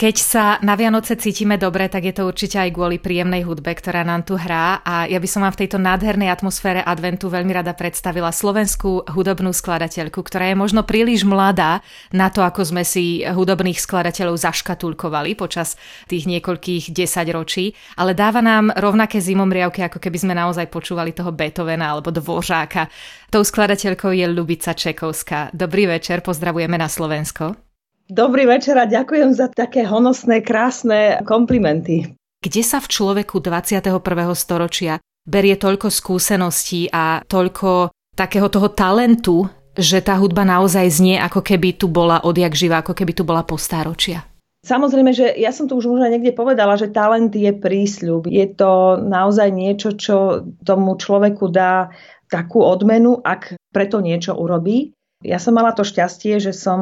Keď sa na Vianoce cítime dobre, tak je to určite aj kvôli príjemnej hudbe, ktorá nám tu hrá a ja by som vám v tejto nádhernej atmosfére adventu veľmi rada predstavila slovenskú hudobnú skladateľku, ktorá je možno príliš mladá na to, ako sme si hudobných skladateľov zaškatulkovali počas tých niekoľkých desaťročí, ale dáva nám rovnaké zimomriavky, ako keby sme naozaj počúvali toho Beethovena alebo Dvořáka. Tou skladateľkou je Lubica Čekovská. Dobrý večer, pozdravujeme na Slovensko. Dobrý večer a ďakujem za také honosné, krásne komplimenty. Kde sa v človeku 21. storočia berie toľko skúseností a toľko takého toho talentu, že tá hudba naozaj znie, ako keby tu bola odjak živá, ako keby tu bola postáročia? Samozrejme, že ja som to už možno niekde povedala, že talent je prísľub. Je to naozaj niečo, čo tomu človeku dá takú odmenu, ak preto niečo urobí. Ja som mala to šťastie, že som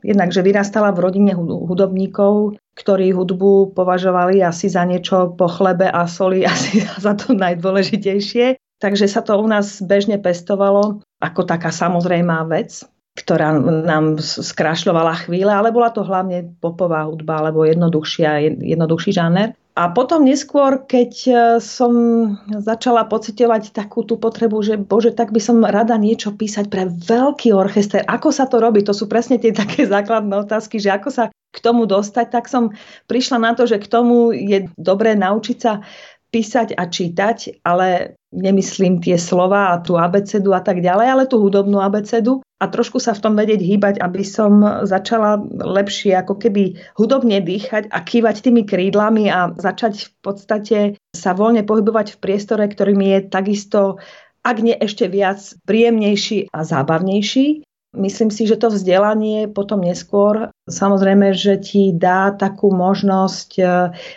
jednak, vyrastala v rodine hudobníkov, ktorí hudbu považovali asi za niečo po chlebe a soli, asi za to najdôležitejšie. Takže sa to u nás bežne pestovalo ako taká samozrejmá vec, ktorá nám skrášľovala chvíle, ale bola to hlavne popová hudba alebo jednoduchšia, jednoduchší žáner. A potom neskôr, keď e, som začala pocitovať takú tú potrebu, že bože, tak by som rada niečo písať pre veľký orchester. Ako sa to robí? To sú presne tie také základné otázky, že ako sa k tomu dostať, tak som prišla na to, že k tomu je dobré naučiť sa písať a čítať, ale nemyslím tie slova a tú abecedu a tak ďalej, ale tú hudobnú abecedu a trošku sa v tom vedieť hýbať, aby som začala lepšie ako keby hudobne dýchať a kývať tými krídlami a začať v podstate sa voľne pohybovať v priestore, ktorý mi je takisto ak nie ešte viac príjemnejší a zábavnejší. Myslím si, že to vzdelanie potom neskôr samozrejme, že ti dá takú možnosť e,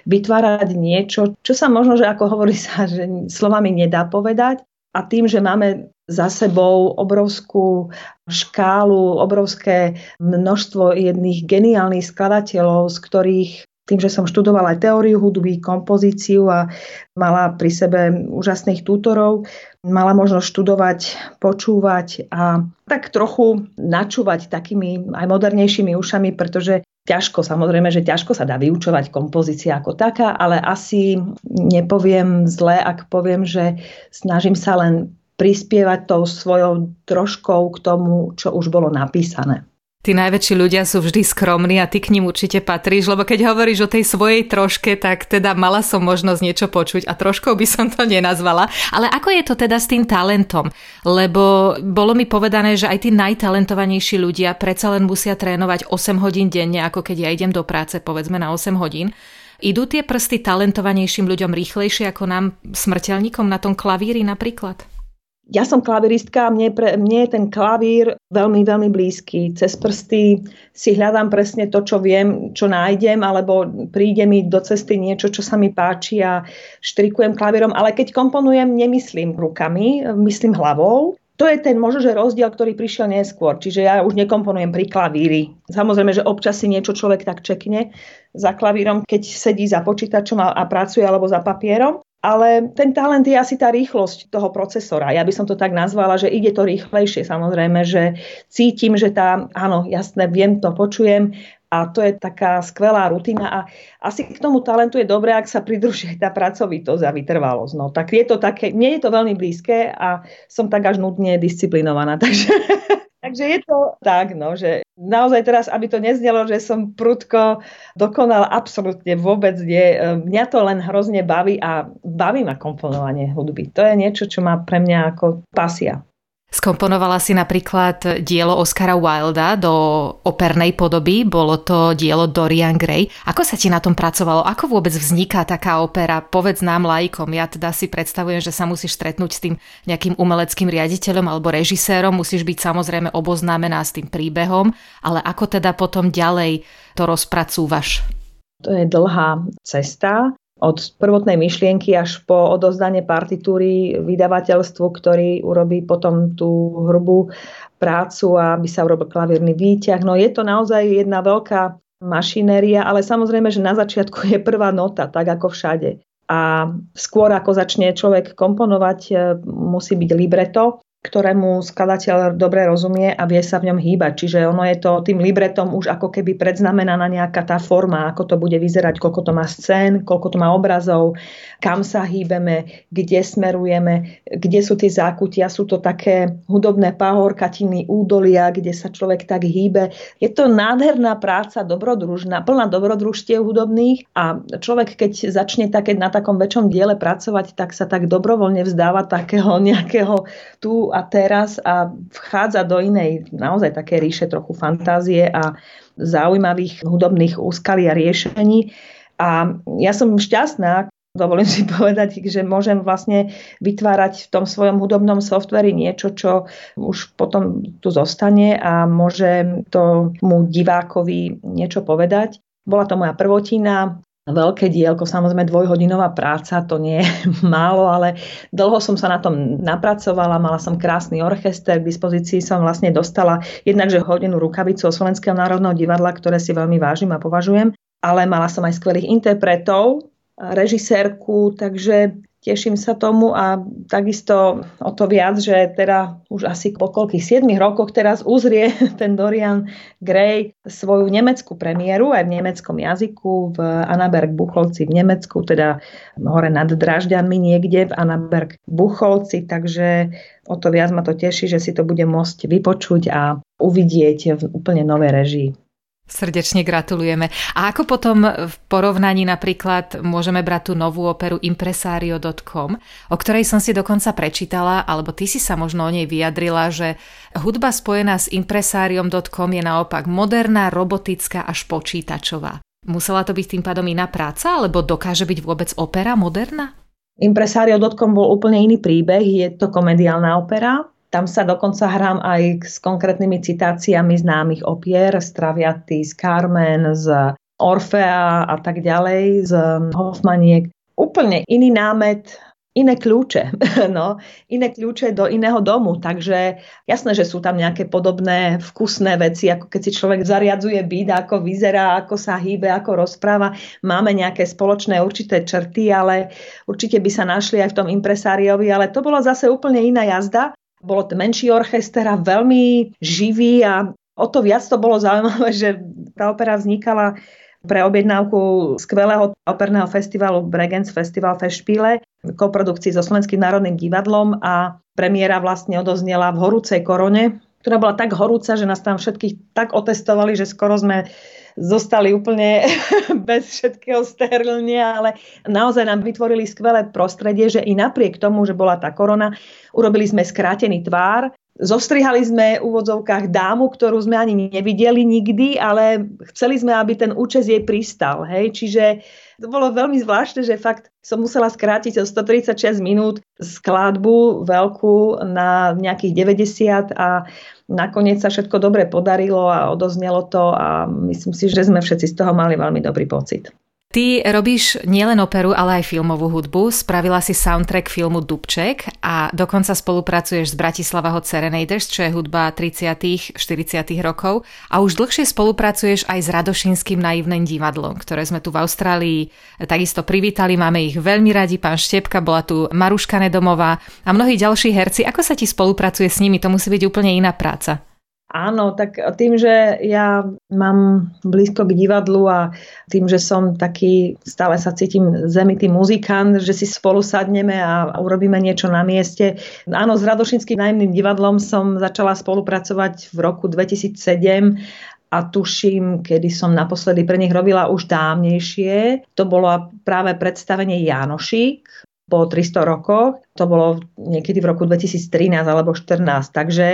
vytvárať niečo, čo sa možno, že ako hovorí sa, že slovami nedá povedať. A tým, že máme za sebou obrovskú škálu, obrovské množstvo jedných geniálnych skladateľov, z ktorých tým, že som študovala aj teóriu hudby, kompozíciu a mala pri sebe úžasných tútorov, mala možnosť študovať, počúvať a tak trochu načúvať takými aj modernejšími ušami, pretože ťažko, samozrejme, že ťažko sa dá vyučovať kompozícia ako taká, ale asi nepoviem zle, ak poviem, že snažím sa len prispievať tou svojou troškou k tomu, čo už bolo napísané. Tí najväčší ľudia sú vždy skromní a ty k ním určite patríš, lebo keď hovoríš o tej svojej troške, tak teda mala som možnosť niečo počuť a troškou by som to nenazvala. Ale ako je to teda s tým talentom? Lebo bolo mi povedané, že aj tí najtalentovanejší ľudia predsa len musia trénovať 8 hodín denne, ako keď ja idem do práce, povedzme na 8 hodín. Idú tie prsty talentovanejším ľuďom rýchlejšie ako nám, smrteľníkom na tom klavíri napríklad? Ja som klaviristka, mne, pre, mne je ten klavír veľmi, veľmi blízky. Cez prsty si hľadám presne to, čo viem, čo nájdem, alebo príde mi do cesty niečo, čo sa mi páči a štrikujem klavírom. Ale keď komponujem, nemyslím rukami, myslím hlavou. To je ten možno, že rozdiel, ktorý prišiel neskôr. Čiže ja už nekomponujem pri klavíri. Samozrejme, že občas si niečo človek tak čekne za klavírom, keď sedí za počítačom a, a pracuje alebo za papierom. Ale ten talent je asi tá rýchlosť toho procesora. Ja by som to tak nazvala, že ide to rýchlejšie. Samozrejme, že cítim, že tá, áno, jasné, viem to, počujem a to je taká skvelá rutina a asi k tomu talentu je dobré, ak sa pridruží tá pracovitosť a vytrvalosť. No, tak je to také, nie je to veľmi blízke a som tak až nudne disciplinovaná. Takže Takže je to tak, no, že naozaj teraz, aby to neznelo, že som prudko dokonal, absolútne vôbec nie. Mňa to len hrozne baví a baví ma komponovanie hudby. To je niečo, čo má pre mňa ako pasia. Skomponovala si napríklad dielo Oscara Wilda do opernej podoby, bolo to dielo Dorian Gray. Ako sa ti na tom pracovalo? Ako vôbec vzniká taká opera? Povedz nám lajkom. Ja teda si predstavujem, že sa musíš stretnúť s tým nejakým umeleckým riaditeľom alebo režisérom, musíš byť samozrejme oboznámená s tým príbehom, ale ako teda potom ďalej to rozpracúvaš? To je dlhá cesta od prvotnej myšlienky až po odozdanie partitúry vydavateľstvu, ktorý urobí potom tú hrubú prácu, aby sa urobil klavírny výťah. No je to naozaj jedna veľká mašinéria, ale samozrejme, že na začiatku je prvá nota, tak ako všade. A skôr ako začne človek komponovať, e, musí byť libreto, ktorému skladateľ dobre rozumie a vie sa v ňom hýbať. Čiže ono je to tým libretom už ako keby predznamenaná nejaká tá forma, ako to bude vyzerať, koľko to má scén, koľko to má obrazov, kam sa hýbeme, kde smerujeme, kde sú tie zákutia. Sú to také hudobné pahorkatiny, údolia, kde sa človek tak hýbe. Je to nádherná práca, dobrodružná, plná dobrodružstiev hudobných a človek, keď začne také, na takom väčšom diele pracovať, tak sa tak dobrovoľne vzdáva takého nejakého tu a teraz a vchádza do inej naozaj také ríše trochu fantázie a zaujímavých hudobných úskalí a riešení. A ja som šťastná, dovolím si povedať, že môžem vlastne vytvárať v tom svojom hudobnom softveri niečo, čo už potom tu zostane a môže tomu divákovi niečo povedať. Bola to moja prvotina, veľké dielko, samozrejme dvojhodinová práca, to nie je málo, ale dlho som sa na tom napracovala, mala som krásny orchester, k dispozícii som vlastne dostala jednakže hodinu rukavicu o Slovenského národného divadla, ktoré si veľmi vážim a považujem, ale mala som aj skvelých interpretov, režisérku, takže teším sa tomu a takisto o to viac, že teda už asi po koľkých 7 rokoch teraz uzrie ten Dorian Gray svoju nemeckú premiéru aj v nemeckom jazyku v Annaberg Bucholci v Nemecku, teda hore nad Dražďanmi niekde v Annaberg Bucholci, takže o to viac ma to teší, že si to bude môcť vypočuť a uvidieť v úplne novej režii. Srdečne gratulujeme. A ako potom v porovnaní napríklad môžeme brať tú novú operu impresario.com, o ktorej som si dokonca prečítala, alebo ty si sa možno o nej vyjadrila, že hudba spojená s impresariom.com je naopak moderná, robotická až počítačová. Musela to byť tým pádom iná práca, alebo dokáže byť vôbec opera moderná? Impresario.com bol úplne iný príbeh, je to komediálna opera, tam sa dokonca hrám aj s konkrétnymi citáciami známych opier, z z Carmen, z Orfea a tak ďalej, z Hoffmaniek. Úplne iný námet, iné kľúče, no, iné kľúče do iného domu, takže jasné, že sú tam nejaké podobné vkusné veci, ako keď si človek zariadzuje byt, ako vyzerá, ako sa hýbe, ako rozpráva, máme nejaké spoločné určité črty, ale určite by sa našli aj v tom impresáriovi, ale to bola zase úplne iná jazda bolo to menší orchester a veľmi živý a o to viac to bolo zaujímavé, že tá opera vznikala pre objednávku skvelého operného festivalu Bregenz Festival Festspiele, koprodukcii so Slovenským národným divadlom a premiéra vlastne odoznela v horúcej korone, ktorá bola tak horúca, že nás tam všetkých tak otestovali, že skoro sme zostali úplne bez všetkého sterilnia, ale naozaj nám vytvorili skvelé prostredie, že i napriek tomu, že bola tá korona, urobili sme skrátený tvár, Zostrihali sme v úvodzovkách dámu, ktorú sme ani nevideli nikdy, ale chceli sme, aby ten účes jej pristal. Hej? Čiže to bolo veľmi zvláštne, že fakt som musela skrátiť o 136 minút skladbu veľkú na nejakých 90 a nakoniec sa všetko dobre podarilo a odoznelo to a myslím si, že sme všetci z toho mali veľmi dobrý pocit. Ty robíš nielen operu, ale aj filmovú hudbu. Spravila si soundtrack filmu Dubček a dokonca spolupracuješ s Bratislava Hot Serenaders, čo je hudba 30 40 rokov. A už dlhšie spolupracuješ aj s Radošinským naivným divadlom, ktoré sme tu v Austrálii takisto privítali. Máme ich veľmi radi. Pán Štepka, bola tu Maruška Nedomová a mnohí ďalší herci. Ako sa ti spolupracuje s nimi? To musí byť úplne iná práca. Áno, tak tým, že ja mám blízko k divadlu a tým, že som taký, stále sa cítim zemitý muzikant, že si spolu sadneme a urobíme niečo na mieste. Áno, s Radošinským nájemným divadlom som začala spolupracovať v roku 2007 a tuším, kedy som naposledy pre nich robila už dávnejšie. To bolo práve predstavenie Janošík po 300 rokoch. To bolo niekedy v roku 2013 alebo 2014. Takže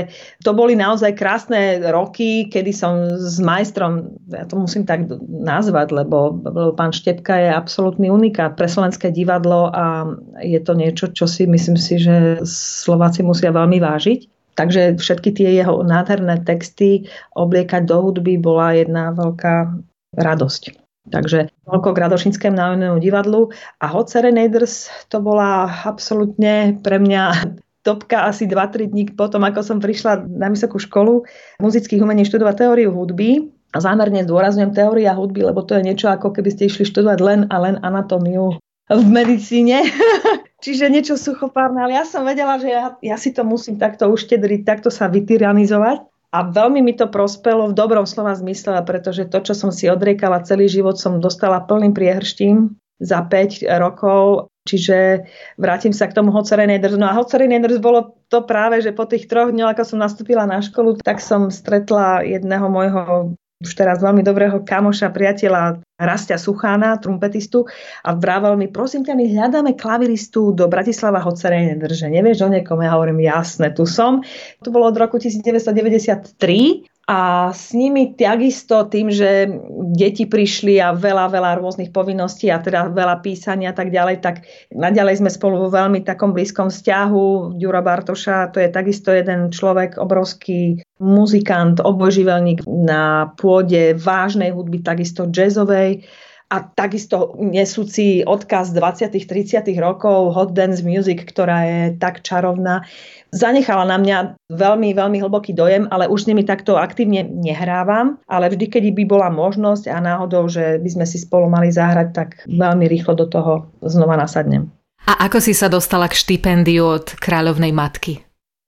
to boli naozaj krásne roky, kedy som s majstrom, ja to musím tak nazvať, lebo, lebo pán Štepka je absolútny unikát pre slovenské divadlo a je to niečo, čo si myslím si, že Slováci musia veľmi vážiť. Takže všetky tie jeho nádherné texty obliekať do hudby bola jedna veľká radosť. Takže toľko k Radošinskému národnému divadlu a Hot Serenaders to bola absolútne pre mňa topka asi 2-3 dní potom, ako som prišla na vysokú školu muzických umení študovať teóriu hudby A zámerne zdôrazňujem teória hudby, lebo to je niečo ako keby ste išli študovať len a len anatómiu v medicíne. Čiže niečo suchopárne, ale ja som vedela, že ja, ja si to musím takto uštedriť, takto sa vytyranizovať. A veľmi mi to prospelo v dobrom slova zmysle, pretože to, čo som si odriekala celý život, som dostala plným priehrštím za 5 rokov. Čiže vrátim sa k tomu Hocereneders. No a Hocereneders bolo to práve, že po tých troch dňoch, ako som nastúpila na školu, tak som stretla jedného môjho už teraz veľmi dobrého kamoša, priateľa Rastia Suchána, trumpetistu a vrával mi, prosím ťa, my hľadáme klaviristu do Bratislava Hocerej nedrže. Nevieš o niekom? Ja hovorím, jasné, tu som. To bolo od roku 1993 a s nimi takisto tým, že deti prišli a veľa, veľa rôznych povinností a teda veľa písania a tak ďalej, tak naďalej sme spolu vo veľmi takom blízkom vzťahu. Ďura Bartoša, to je takisto jeden človek, obrovský muzikant, obojživelník na pôde vážnej hudby, takisto jazzovej a takisto nesúci odkaz 20. 30. rokov hot dance music, ktorá je tak čarovná zanechala na mňa veľmi, veľmi hlboký dojem, ale už s nimi takto aktívne nehrávam, ale vždy, keď by bola možnosť a náhodou, že by sme si spolu mali zahrať, tak veľmi rýchlo do toho znova nasadnem. A ako si sa dostala k štipendiu od kráľovnej matky?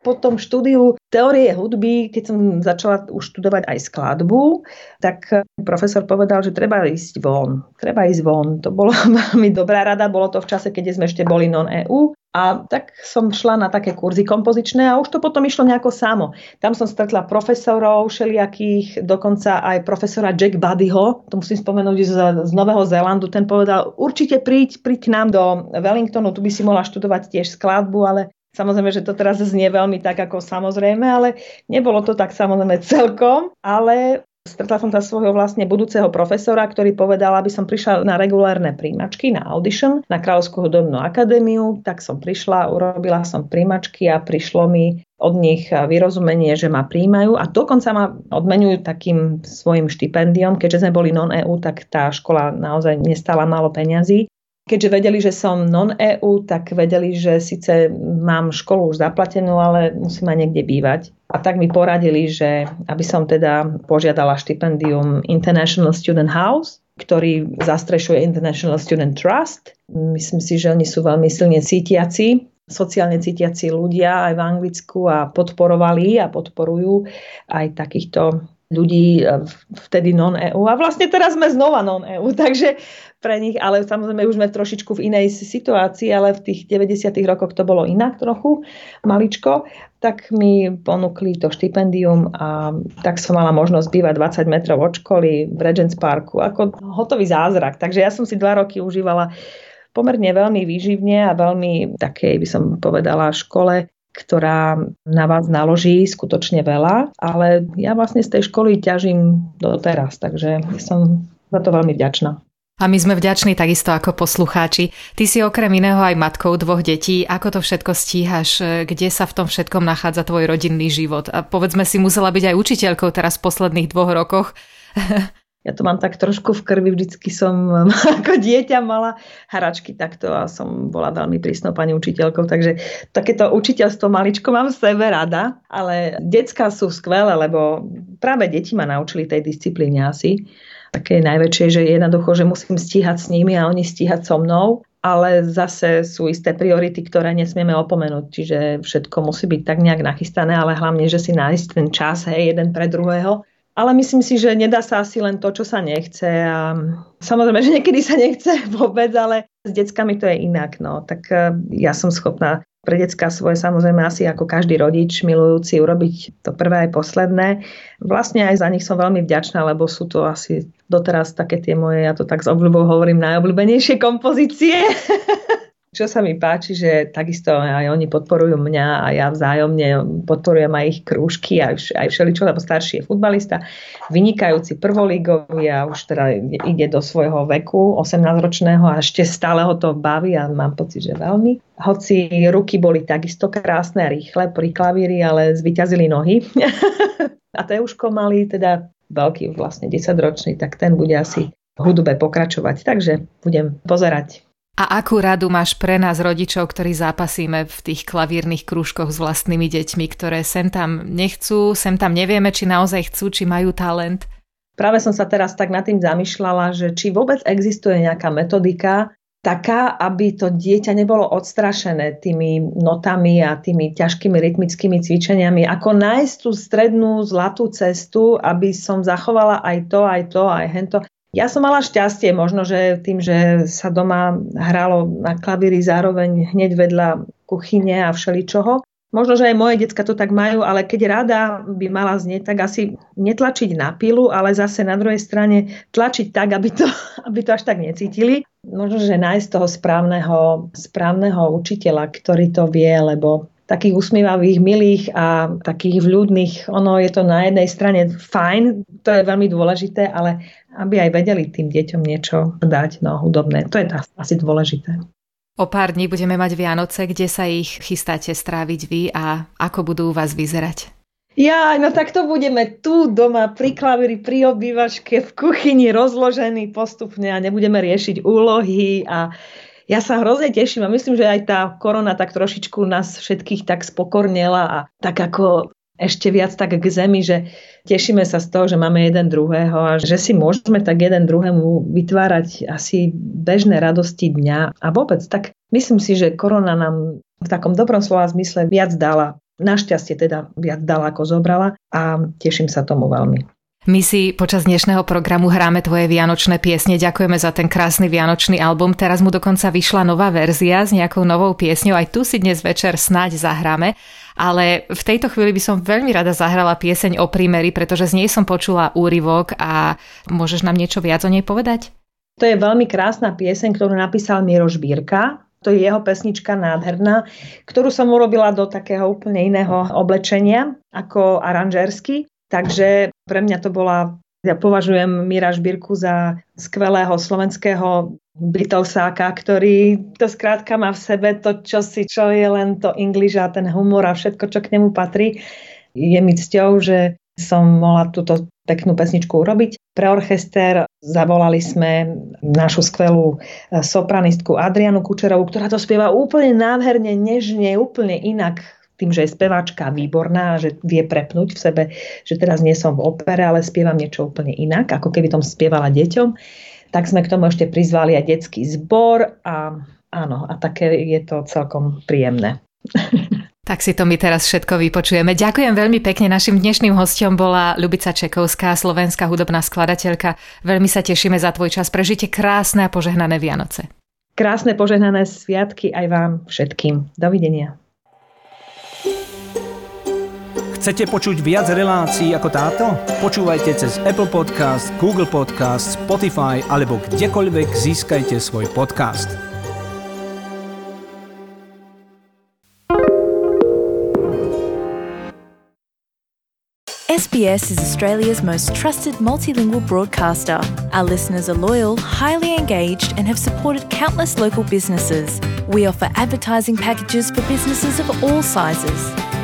Po tom štúdiu teórie hudby, keď som začala už študovať aj skladbu, tak profesor povedal, že treba ísť von. Treba ísť von. To bola veľmi dobrá rada, bolo to v čase, keď sme ešte boli non-EU. A tak som šla na také kurzy kompozičné a už to potom išlo nejako samo. Tam som stretla profesorov všelijakých, dokonca aj profesora Jack Buddyho, to musím spomenúť z, z Nového Zélandu, ten povedal, určite príď, príď k nám do Wellingtonu, tu by si mohla študovať tiež skladbu, ale Samozrejme, že to teraz znie veľmi tak ako samozrejme, ale nebolo to tak samozrejme celkom, ale Stretla som sa svojho vlastne budúceho profesora, ktorý povedal, aby som prišla na regulárne príjmačky, na audition, na Kráľovskú hudobnú akadémiu. Tak som prišla, urobila som príjmačky a prišlo mi od nich vyrozumenie, že ma príjmajú a dokonca ma odmenujú takým svojim štipendiom. Keďže sme boli non-EU, tak tá škola naozaj nestala málo peňazí Keďže vedeli, že som non-EU, tak vedeli, že síce mám školu už zaplatenú, ale musím aj niekde bývať. A tak mi poradili, že aby som teda požiadala štipendium International Student House, ktorý zastrešuje International Student Trust. Myslím si, že oni sú veľmi silne cítiaci, sociálne cítiaci ľudia aj v Anglicku a podporovali a podporujú aj takýchto ľudí vtedy non-EU. A vlastne teraz sme znova non-EU, takže pre nich, ale samozrejme už sme trošičku v inej situácii, ale v tých 90. rokoch to bolo inak trochu, maličko, tak mi ponúkli to štipendium a tak som mala možnosť bývať 20 metrov od školy v Regents Parku, ako hotový zázrak. Takže ja som si dva roky užívala pomerne veľmi výživne a veľmi takej, by som povedala, škole, ktorá na vás naloží skutočne veľa, ale ja vlastne z tej školy ťažím doteraz, takže som za to veľmi vďačná. A my sme vďační takisto ako poslucháči. Ty si okrem iného aj matkou dvoch detí. Ako to všetko stíhaš? Kde sa v tom všetkom nachádza tvoj rodinný život? A povedzme si, musela byť aj učiteľkou teraz v posledných dvoch rokoch. Ja to mám tak trošku v krvi, vždycky som ako dieťa mala hračky takto a som bola veľmi prísnou pani učiteľkou, takže takéto učiteľstvo maličko mám v sebe rada, ale decka sú skvelé, lebo práve deti ma naučili tej disciplíne asi také najväčšej, že jednoducho, že musím stíhať s nimi a oni stíhať so mnou, ale zase sú isté priority, ktoré nesmieme opomenúť, čiže všetko musí byť tak nejak nachystané, ale hlavne, že si nájsť ten čas, hej, jeden pre druhého. Ale myslím si, že nedá sa asi len to, čo sa nechce. A samozrejme, že niekedy sa nechce vôbec, ale s deckami to je inak. No. Tak eh, ja som schopná pre decka svoje samozrejme asi ako každý rodič milujúci urobiť to prvé aj posledné. Vlastne aj za nich som veľmi vďačná, lebo sú to asi doteraz také tie moje, ja to tak s obľubou hovorím, najobľúbenejšie kompozície. čo sa mi páči, že takisto aj oni podporujú mňa a ja vzájomne podporujem aj ich krúžky, aj, aj všeličo, lebo starší je futbalista, vynikajúci prvolígový a už teda ide do svojho veku, 18-ročného a ešte stále ho to baví a mám pocit, že veľmi. Hoci ruky boli takisto krásne a rýchle pri klavíri, ale zvyťazili nohy. a Teuško malý, teda veľký vlastne 10-ročný, tak ten bude asi hudbe pokračovať. Takže budem pozerať a akú radu máš pre nás rodičov, ktorí zápasíme v tých klavírnych krúžkoch s vlastnými deťmi, ktoré sem tam nechcú, sem tam nevieme, či naozaj chcú, či majú talent? Práve som sa teraz tak nad tým zamýšľala, že či vôbec existuje nejaká metodika, taká, aby to dieťa nebolo odstrašené tými notami a tými ťažkými rytmickými cvičeniami. Ako nájsť tú strednú zlatú cestu, aby som zachovala aj to, aj to, aj hento. Ja som mala šťastie, možno, že tým, že sa doma hralo na klavíri zároveň hneď vedľa kuchyne a všeličoho, Možno, že aj moje decka to tak majú, ale keď rada by mala znieť, tak asi netlačiť na pilu, ale zase na druhej strane tlačiť tak, aby to, aby to až tak necítili. Možno, že nájsť toho správneho, správneho učiteľa, ktorý to vie, lebo takých usmievavých, milých a takých vľúdnych, ono je to na jednej strane fajn, to je veľmi dôležité, ale aby aj vedeli tým deťom niečo dať, no hudobné, to je asi dôležité. O pár dní budeme mať Vianoce, kde sa ich chystáte stráviť vy a ako budú u vás vyzerať? Ja, no tak to budeme tu doma pri klavíri, pri obývačke, v kuchyni rozložený postupne a nebudeme riešiť úlohy a ja sa hrozne teším a myslím, že aj tá korona tak trošičku nás všetkých tak spokornila a tak ako ešte viac tak k zemi, že tešíme sa z toho, že máme jeden druhého a že si môžeme tak jeden druhému vytvárať asi bežné radosti dňa a vôbec tak myslím si, že korona nám v takom dobrom slova zmysle viac dala. Našťastie teda viac dala, ako zobrala a teším sa tomu veľmi. My si počas dnešného programu hráme tvoje vianočné piesne. Ďakujeme za ten krásny vianočný album. Teraz mu dokonca vyšla nová verzia s nejakou novou piesňou. Aj tu si dnes večer snáď zahráme. Ale v tejto chvíli by som veľmi rada zahrala pieseň o prímeri, pretože z nej som počula úryvok a môžeš nám niečo viac o nej povedať? To je veľmi krásna pieseň, ktorú napísal Miro Žbírka. To je jeho pesnička nádherná, ktorú som urobila do takého úplne iného oblečenia ako aranžérsky. Takže pre mňa to bola, ja považujem Mira Žbírku za skvelého slovenského Beatlesáka, ktorý to skrátka má v sebe to, čo si, čo je len to English a ten humor a všetko, čo k nemu patrí. Je mi cťou, že som mohla túto peknú pesničku urobiť. Pre orchester zavolali sme našu skvelú sopranistku Adrianu Kučerovú, ktorá to spieva úplne nádherne, nežne, úplne inak tým, že je speváčka výborná, že vie prepnúť v sebe, že teraz nie som v opere, ale spievam niečo úplne inak, ako keby tom spievala deťom, tak sme k tomu ešte prizvali aj detský zbor a áno, a také je to celkom príjemné. Tak si to my teraz všetko vypočujeme. Ďakujem veľmi pekne. Našim dnešným hostom bola Ľubica Čekovská, slovenská hudobná skladateľka. Veľmi sa tešíme za tvoj čas. Prežite krásne a požehnané Vianoce. Krásne požehnané sviatky aj vám všetkým. Dovidenia. Chcete počuť viac relácií ako táto? Počúvajte cez Apple Podcast, Google Podcast, Spotify alebo kdekoľvek získajte svoj podcast. SBS is Australia's most trusted multilingual broadcaster. Our listeners are loyal, highly engaged, and have supported countless local businesses. We offer advertising packages for businesses of all sizes.